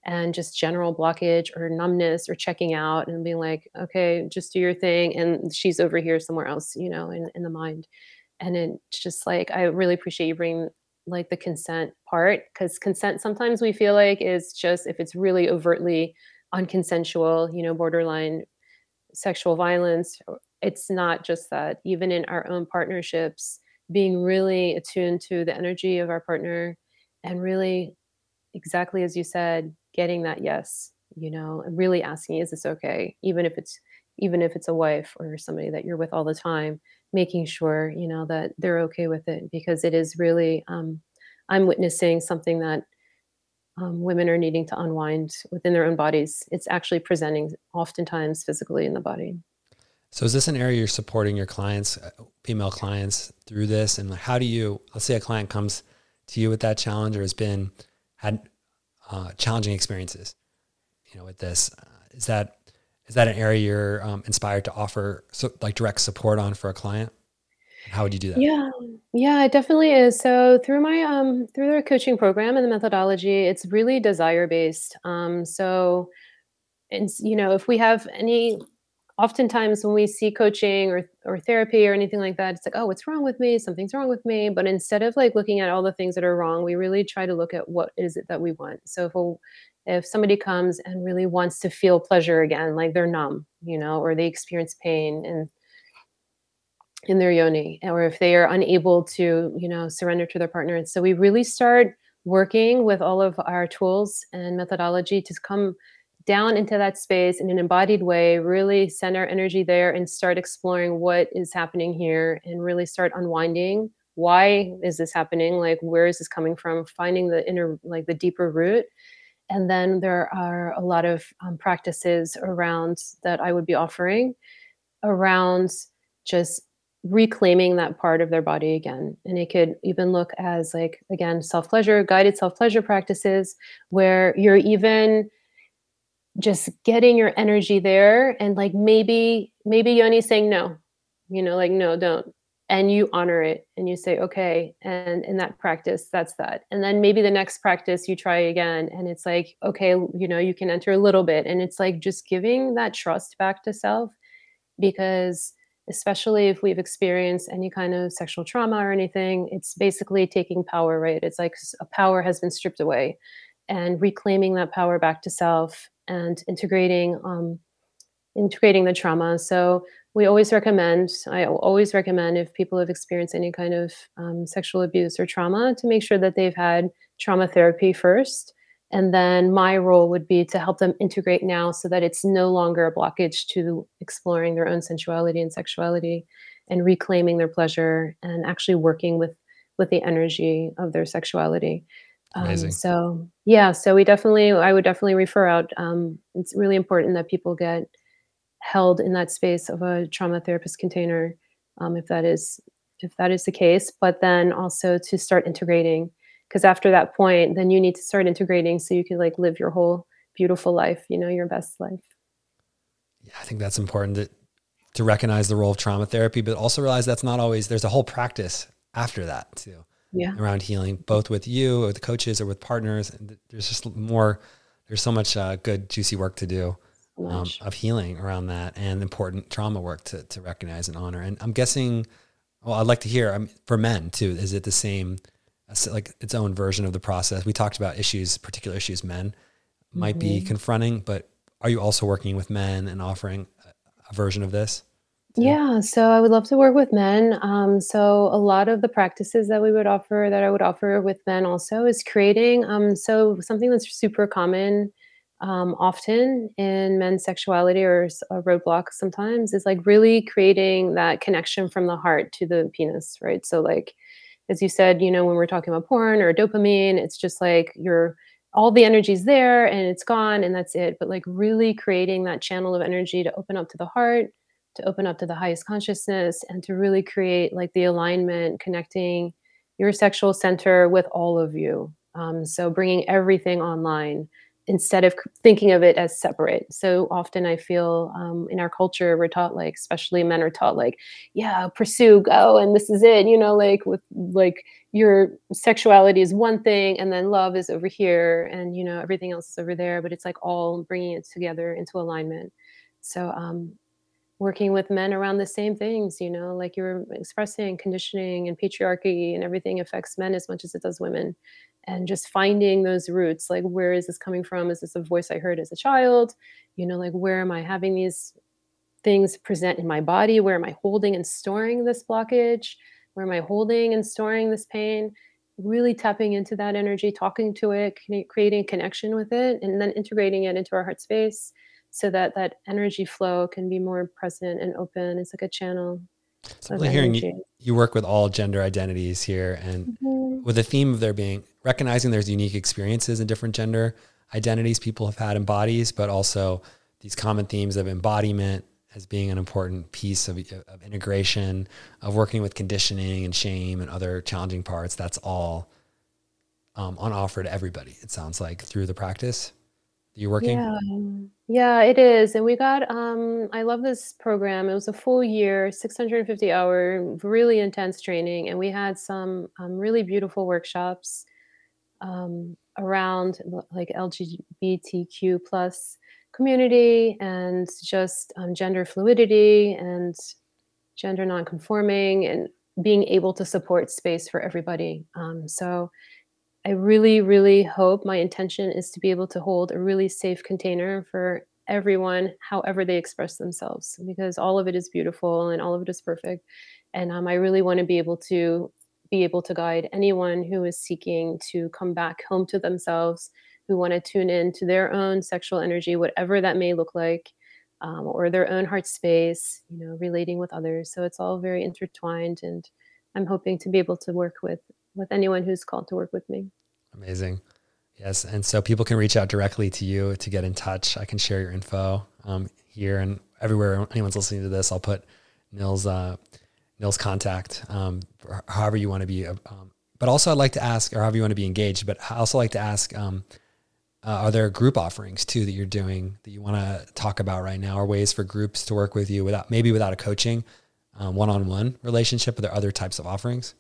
and just general blockage or numbness or checking out and being like, okay, just do your thing. And she's over here somewhere else, you know, in, in the mind and it's just like i really appreciate you bringing like the consent part because consent sometimes we feel like is just if it's really overtly unconsensual you know borderline sexual violence it's not just that. Even in our own partnerships being really attuned to the energy of our partner and really exactly as you said getting that yes you know and really asking is this okay? Even if it's even if it's a wife or somebody that you're with all the time making sure you know that they're okay with it because it is really um, i'm witnessing something that um, women are needing to unwind within their own bodies. It's actually presenting oftentimes physically in the body. So is this an area you're supporting your clients uh, female clients through this? And how do you let's say a client comes to you with that challenge or has been had uh, challenging experiences you know with this uh, is that is that an area you're um, inspired to offer so like direct support on for a client? How would you do that? Yeah. Yeah it definitely is. So through my um through the coaching program and the methodology it's really desire based um so and you know if we have any oftentimes when we see coaching or or therapy or anything like that it's like oh what's wrong with me? Something's wrong with me. But instead of like looking at all the things that are wrong we really try to look at what is it that we want. So if if somebody comes and really wants to feel pleasure again, like they're numb, you know, or they experience pain in in their yoni, or if they are unable to, you know, surrender to their partner. And so we really start working with all of our tools and methodology to come down into that space in an embodied way, really send our energy there and start exploring what is happening here and really start unwinding. Why is this happening? Like where is this coming from? Finding the inner like the deeper root. And then there are a lot of um, practices around that I would be offering around just reclaiming that part of their body again. And it could even look as like, again, self pleasure, guided self pleasure practices where you're even just getting your energy there and like maybe, maybe Yoni saying no, you know, like, no, don't. And you honor it and you say okay and in that practice that's that. And then maybe the next practice you try again and it's like okay you know you can enter a little bit. And it's like just giving that trust back to self because especially if we've experienced any kind of sexual trauma or anything it's basically taking power right? It's like a power has been stripped away and reclaiming that power back to self and integrating um integrating the trauma so we always recommend, I always recommend if people have experienced any kind of um, sexual abuse or trauma to make sure that they've had trauma therapy first. And then my role would be to help them integrate now so that it's no longer a blockage to exploring their own sensuality and sexuality and reclaiming their pleasure and actually working with with the energy of their sexuality. Um, so yeah, so we definitely, I would definitely refer out. Um, it's really important that people get held in that space of a trauma therapist container, um, if that is if that is the case. But then also to start integrating, because after that point, then you need to start integrating so you can like live your whole beautiful life, you know, your best life. Yeah, I think that's important to to recognize the role of trauma therapy, but also realize that's not always. There's a whole practice after that too. Yeah. Around healing, both with you or the coaches or with partners, there's just more. There's so much uh, good, juicy work to do um, of healing around that and important trauma work to, to recognize and honor. And I'm guessing, well, I'd like to hear um, for men too. Is it the same, like its own version of the process? We talked about issues, particular issues men might mm-hmm. be confronting, but are you also working with men and offering a version of this? Yeah, so I would love to work with men. Um, so a lot of the practices that we would offer, that I would offer with men also, is creating. Um, so something that's super common um, often in men's sexuality or a roadblock sometimes is like really creating that connection from the heart to the penis, right? So like, as you said, you know, when we're talking about porn or dopamine, it's just like you're all the energy's there and it's gone and that's it. But like really creating that channel of energy to open up to the heart, to open up to the highest consciousness, and to really create like the alignment, connecting your sexual center with all of you. Um, so bringing everything online instead of thinking of it as separate. So often I feel um, in our culture, we're taught like, especially men are taught like, yeah, pursue, go, and this is it, you know, like with like your sexuality is one thing and then love is over here and, you know, everything else is over there, but it's like all bringing it together into alignment. So, um, working with men around the same things, you know, like you're expressing conditioning and patriarchy and everything affects men as much as it does women. And just finding those roots like where is this coming from? Is this a voice i heard as a child? You know like where am i having these things present in my body? Where am i holding and storing this blockage? Where am i holding and storing this pain? Really tapping into that energy talking to it creating a connection with it and then integrating it into our heart space so that that energy flow can be more present and open it's like a channel so hearing you, you work with all gender identities here and mm-hmm. with the theme of there being recognizing there's unique experiences in different gender identities people have had in bodies, but also these common themes of embodiment as being an important piece of, of integration, of working with conditioning and shame and other challenging parts. That's all um, on offer to everybody, it sounds like, through the practice you're working? Yeah. Yeah, it is. And we got um I love this program. It was a full year, 650 hour, really intense training and we had some um, really beautiful workshops um, around like LGBTQ plus community and just um, gender fluidity and gender nonconforming and being able to support space for everybody. Um, so I really, really hope my intention is to be able to hold a really safe container for everyone, however they express themselves, because all of it is beautiful and all of it is perfect. And um, I really want to be able to be able to guide anyone who is seeking to come back home to themselves, who want to tune in to their own sexual energy, whatever that may look like, um, or their own heart space, you know, relating with others. So it's all very intertwined, and I'm hoping to be able to work with with anyone who's called to work with me. Amazing. Yes. And so people can reach out directly to you to get in touch. I can share your info um, here and everywhere anyone's listening to this. I'll put Nil's, uh, Nil's contact, um, however you want to be. Uh, um, but also I'd like to ask, or however you want to be engaged, but I also like to ask, um, uh, are there group offerings too that you're doing that you want to talk about right now or ways for groups to work with you without, maybe without a coaching, um, one-on-one relationship? Are there other types of offerings?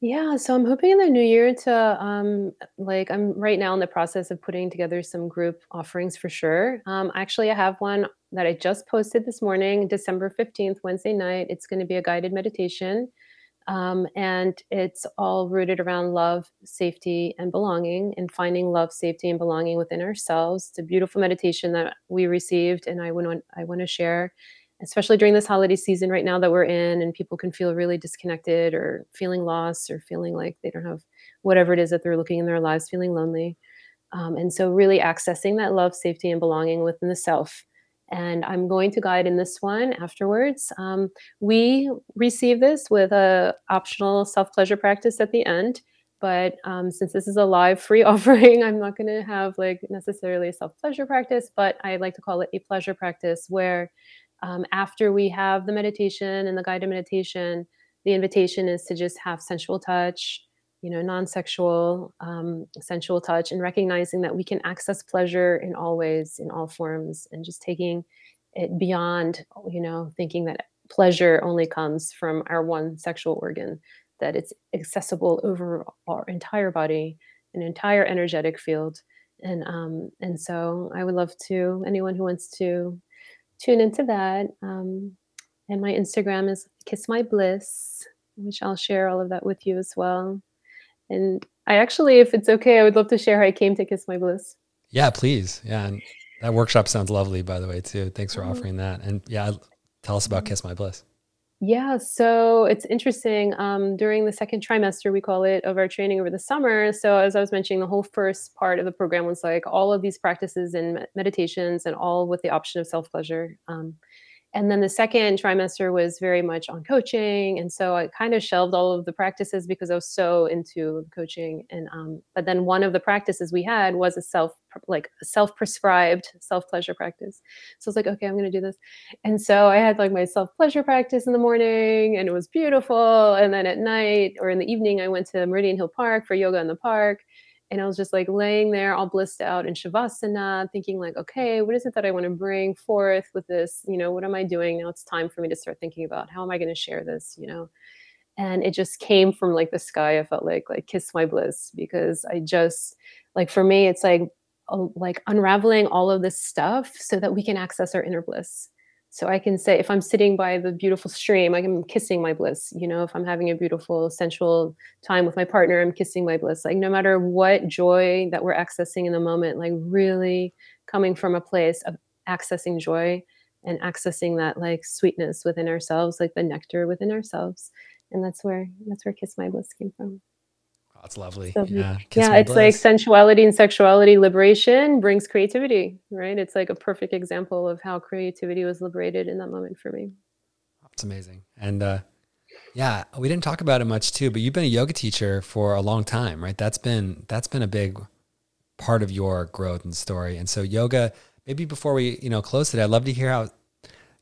Yeah, so I'm hoping in the new year to um like I'm right now in the process of putting together some group offerings for sure. Um actually I have one that I just posted this morning, December 15th, Wednesday night. It's going to be a guided meditation. Um, and it's all rooted around love, safety, and belonging, and finding love, safety, and belonging within ourselves. It's a beautiful meditation that we received, and I want I want to share especially during this holiday season right now that we're in and people can feel really disconnected or feeling lost or feeling like they don't have whatever it is that they're looking in their lives feeling lonely. Um, and so really accessing that love safety and belonging within the self. And i'm going to guide in this one afterwards. Um, we receive this with a optional self pleasure practice at the end but um, since this is a live free offering i'm not going to have like necessarily a self pleasure practice but i like to call it a pleasure practice where um, after we have the meditation and the guided meditation, the invitation is to just have sensual touch, you know, non sexual, um, sensual touch, and recognizing that we can access pleasure in all ways, in all forms, and just taking it beyond, you know, thinking that pleasure only comes from our one sexual organ, that it's accessible over our entire body, an entire energetic field. And um, and so I would love to anyone who wants to tune into that. Um, and my Instagram is Kiss My Bliss, which I'll share all of that with you as well. And I actually, if it's okay, I would love to share how I came to Kiss My Bliss. Yeah, please. Yeah. And that workshop sounds lovely, by the way, too. Thanks for mm-hmm. offering that. And yeah, tell us about mm-hmm. Kiss My Bliss. Yeah, so it's interesting. Um, during the second trimester, we call it, of our training over the summer. So, as I was mentioning, the whole first part of the program was like all of these practices and meditations, and all with the option of self pleasure. Um, and then the second trimester was very much on coaching and so i kind of shelved all of the practices because i was so into coaching and um, but then one of the practices we had was a self like self-prescribed self-pleasure practice. So i was like okay i'm going to do this. And so i had like my self-pleasure practice in the morning and it was beautiful and then at night or in the evening i went to meridian hill park for yoga in the park and I was just like laying there all blissed out in Shavasana, thinking like, okay, what is it that I want to bring forth with this? You know, what am I doing? Now it's time for me to start thinking about how am I going to share this, you know? And it just came from like the sky. I felt like like kiss my bliss because I just like for me, it's like like unraveling all of this stuff so that we can access our inner bliss so I can say, if I'm sitting by the beautiful stream, I'm kissing my bliss. You know, if I'm having a beautiful sensual time with my partner, I'm kissing my bliss. Like, no matter what joy that we're accessing in the moment, like, really coming from a place of accessing joy and accessing that like sweetness within ourselves, like the nectar within ourselves. And that's where, that's where Kiss My Bliss came from. That's lovely. So, yeah, yeah it's bliss. like sensuality and sexuality liberation brings creativity, right? It's like a perfect example of how creativity was liberated in that moment for me. That's amazing. And uh, yeah, we didn't talk about it much too, but you've been a yoga teacher for a long time, right? That's been that's been a big part of your growth and story. And so yoga, maybe before we you know close today, I'd love to hear how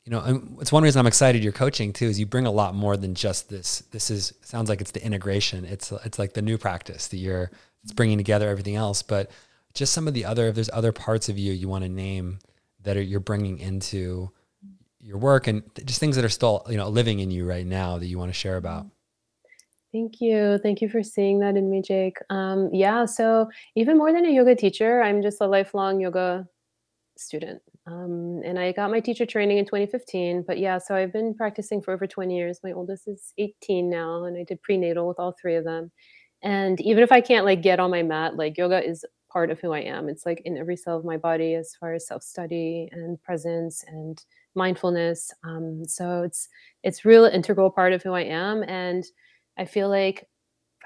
you know, it's one reason I'm excited you're coaching too, is you bring a lot more than just this. This is sounds like it's the integration. It's it's like the new practice that you're it's bringing together everything else, but just some of the other if there's other parts of you you want to name that are, you're bringing into your work and just things that are still you know living in you right now that you want to share about. Thank you. Thank you for seeing that in me, Jake. Um, yeah, so even more than a yoga teacher, I'm just a lifelong yoga student. Um, and I got my teacher training in 2015. But yeah, so I've been practicing for over 20 years. My oldest is 18 now, and I did prenatal with all three of them. And even if I can't like get on my mat, like yoga is part of who I am. It's like in every cell of my body as far as self study and presence and mindfulness. Um, so it's it's real integral part of who I am, and I feel like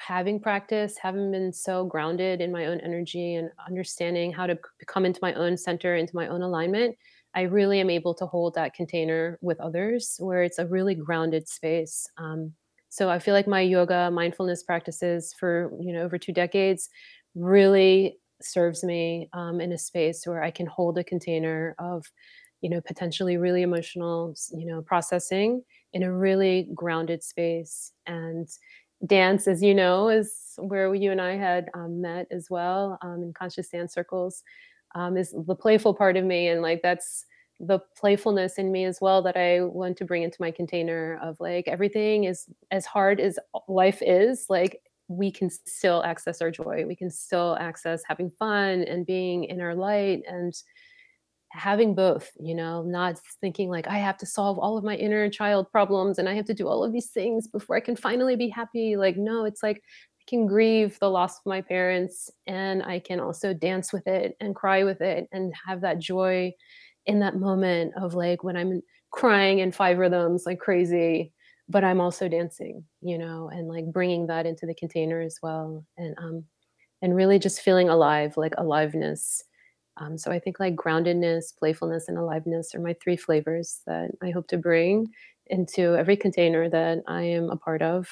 having practice, having been so grounded in my own energy and understanding how to come into my own center, into my own alignment, I really am able to hold that container with others where it's a really grounded space. Um, so I feel like my yoga mindfulness practices for you know over two decades really serves me um, in a space where I can hold a container of you know potentially really emotional you know processing in a really grounded space and dance, as you know, is where you and I had um, met as well um, in conscious dance circles, um, is the playful part of me. And like that's the playfulness in me as well that I want to bring into my container of like everything is as hard as life is, like we can still access our joy. We can still access having fun and being in our light and having both you know not thinking like i have to solve all of my inner child problems and i have to do all of these things before i can finally be happy. Like no it's like i can grieve the loss of my parents and i can also dance with it and cry with it and have that joy in that moment of like when i'm crying in five rhythms like crazy but i'm also dancing you know and like bringing that into the container as well and um and really just feeling alive like aliveness um, so i think like groundedness playfulness and aliveness are my three flavors that i hope to bring into every container that i am a part of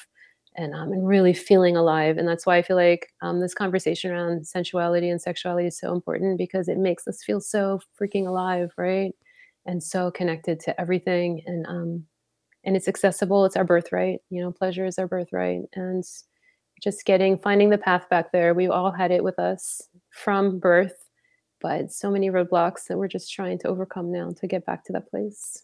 and um, really feeling alive. And that's why I feel like um, this conversation around sensuality and sexuality is so important because it makes us feel so freaking alive, right? And so connected to everything. And um, and it's accessible. It's our birthright. You know, pleasure is our birthright. And just getting finding the path back there. We all had it with us from birth, but so many roadblocks that we're just trying to overcome now to get back to that place.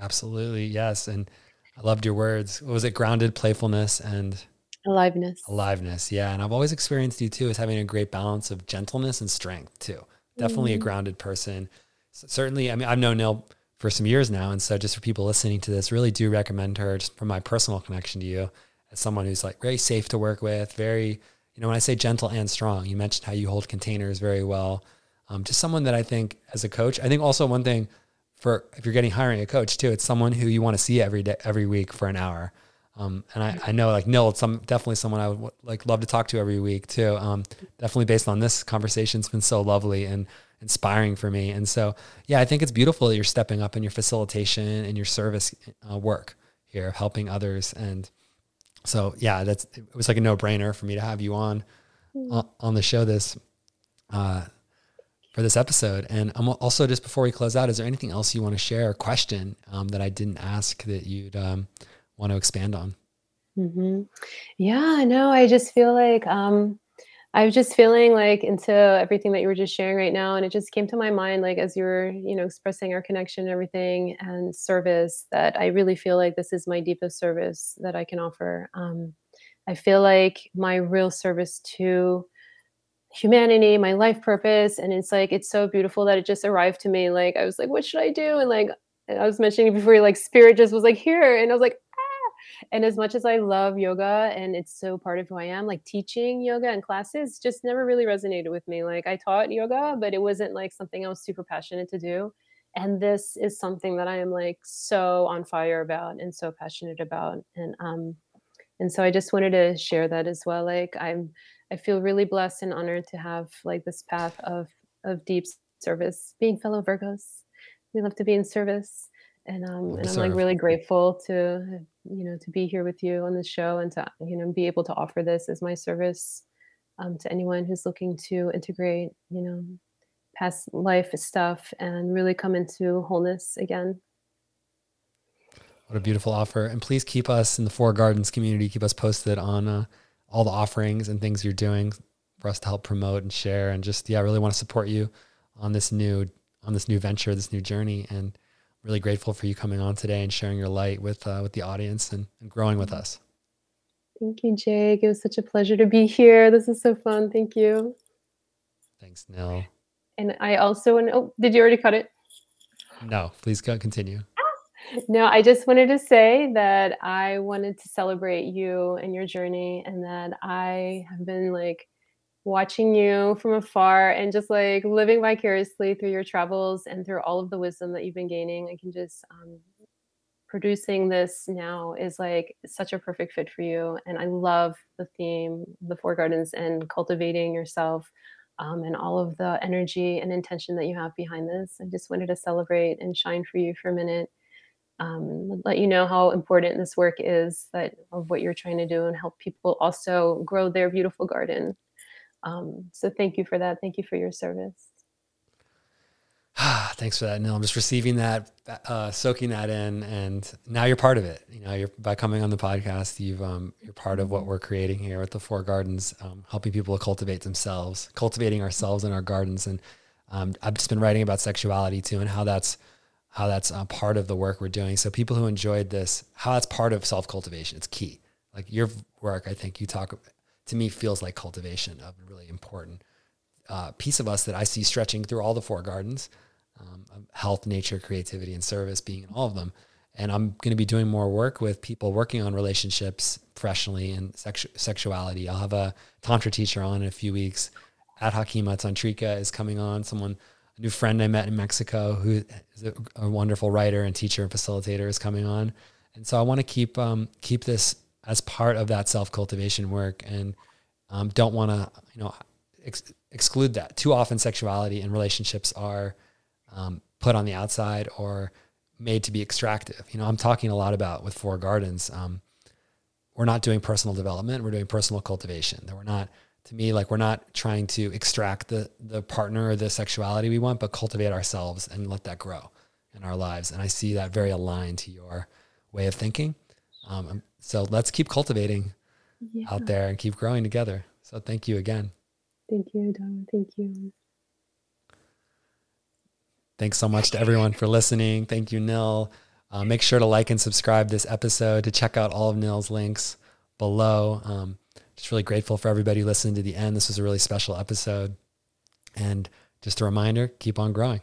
Absolutely, yes, and I loved your words. What was it? Grounded playfulness and aliveness. Aliveness, yeah. And I've always experienced you too as having a great balance of gentleness and strength too. Definitely mm-hmm. a grounded person. So certainly, I mean, I've known Nil for some years now, and so just for people listening to this, really do recommend her just from my personal connection to you as someone who's like very safe to work with, very, you know, when I say gentle and strong, you mentioned how you hold containers very well. Um, just someone that I think as a coach, I think also one thing for if you're getting hiring a coach too, it's someone who you want to see every day, every week for an hour. Um, and I, I know like Nil, it's some definitely someone I would like love to talk to every week too. Um, definitely based on this conversation, it's been so lovely and inspiring for me. And so, yeah, I think it's beautiful that you're stepping up in your facilitation and your service uh, work here, helping others. And so, yeah, that's it was like a no brainer for me to have you on uh, on the show this uh, for this episode. And I'm also just before we close out, is there anything else you want to share, or question um, that I didn't ask that you'd um, want to expand on? Mm-hmm. Yeah, no, I just feel like um, I was just feeling like into everything that you were just sharing right now, and it just came to my mind, like as you were, you know, expressing our connection and everything and service, that I really feel like this is my deepest service that I can offer. Um, I feel like my real service to humanity, my life purpose. And it's like, it's so beautiful that it just arrived to me. Like, I was like, what should I do? And like, I was mentioning before, like, spirit just was like, here. And I was like, ah. And as much as I love yoga and it's so part of who I am, like teaching yoga and classes just never really resonated with me. Like, I taught yoga, but it wasn't like something I was super passionate to do. And this is something that I am like so on fire about and so passionate about. And, um, and so I just wanted to share that as well. Like, I'm, I feel really blessed and honored to have like this path of of deep service, being fellow Virgos. We love to be in service, and um, and I'm like really grateful to you know to be here with you on the show and to you know be able to offer this as my service um, to anyone who's looking to integrate you know past life stuff and really come into wholeness again. What a beautiful offer! And please keep us in the Four Gardens community. Keep us posted on. Uh, all the offerings and things you're doing for us to help promote and share and just yeah, I really want to support you on this new on this new venture, this new journey and I'm really grateful for you coming on today and sharing your light with uh, with the audience and, and growing with us. Thank you, Jake. It was such a pleasure to be here. This is so fun. Thank you. Thanks, Nil. And I also and oh, did you already cut it? No, please go continue. No, I just wanted to say that I wanted to celebrate you and your journey, and that I have been like watching you from afar and just like living vicariously through your travels and through all of the wisdom that you've been gaining. I can just um, producing this now is like such a perfect fit for you, and I love the theme, the Four Gardens, and cultivating yourself. Um, and all of the energy and intention that you have behind this. I just wanted to celebrate and shine for you for a minute um, let you know how important this work is that of what you're trying to do and help people also grow their beautiful garden. Um, so thank you for that. Thank you for your service. Thanks for that Nil. i'm just receiving that uh, soaking that in and now you're part of it. You know you're by coming on the podcast you've um, you're part of what we're creating here with the four gardens um, helping people cultivate themselves cultivating ourselves in our gardens. And um, i've just been writing about sexuality too and how that's how that's a part of the work we're doing. So people who enjoyed this, how that's part of self cultivation, it's key. Like your work, I think you talk to me feels like cultivation of a really important uh, piece of us that I see stretching through all the four gardens, um, health, nature, creativity, and service being in all of them. And I'm going to be doing more work with people working on relationships professionally and sexu- sexuality. I'll have a tantra teacher on in a few weeks. At Hakima Tantrika is coming on, someone a new friend I met in Mexico who is a, a wonderful writer and teacher and facilitator is coming on. And so I want to keep um, keep this as part of that self cultivation work, and um, don't want to you know ex- exclude that. Too often, sexuality and relationships are um, put on the outside or made to be extractive. You know, I'm talking a lot about with Four Gardens. Um, we're not doing personal development; we're doing personal cultivation. That we're not, to me, like we're not trying to extract the the partner or the sexuality we want, but cultivate ourselves and let that grow in our lives. And I see that very aligned to your way of thinking. Um, so let's keep cultivating yeah. out there and keep growing together. So thank you again. Thank you, Don. Thank you. Thanks so much to everyone for listening. Thank you, Nil. Uh, make sure to like and subscribe this episode to check out all of Nil's links below. Um, just really grateful for everybody listening to the end. This was a really special episode. And just a reminder keep on growing.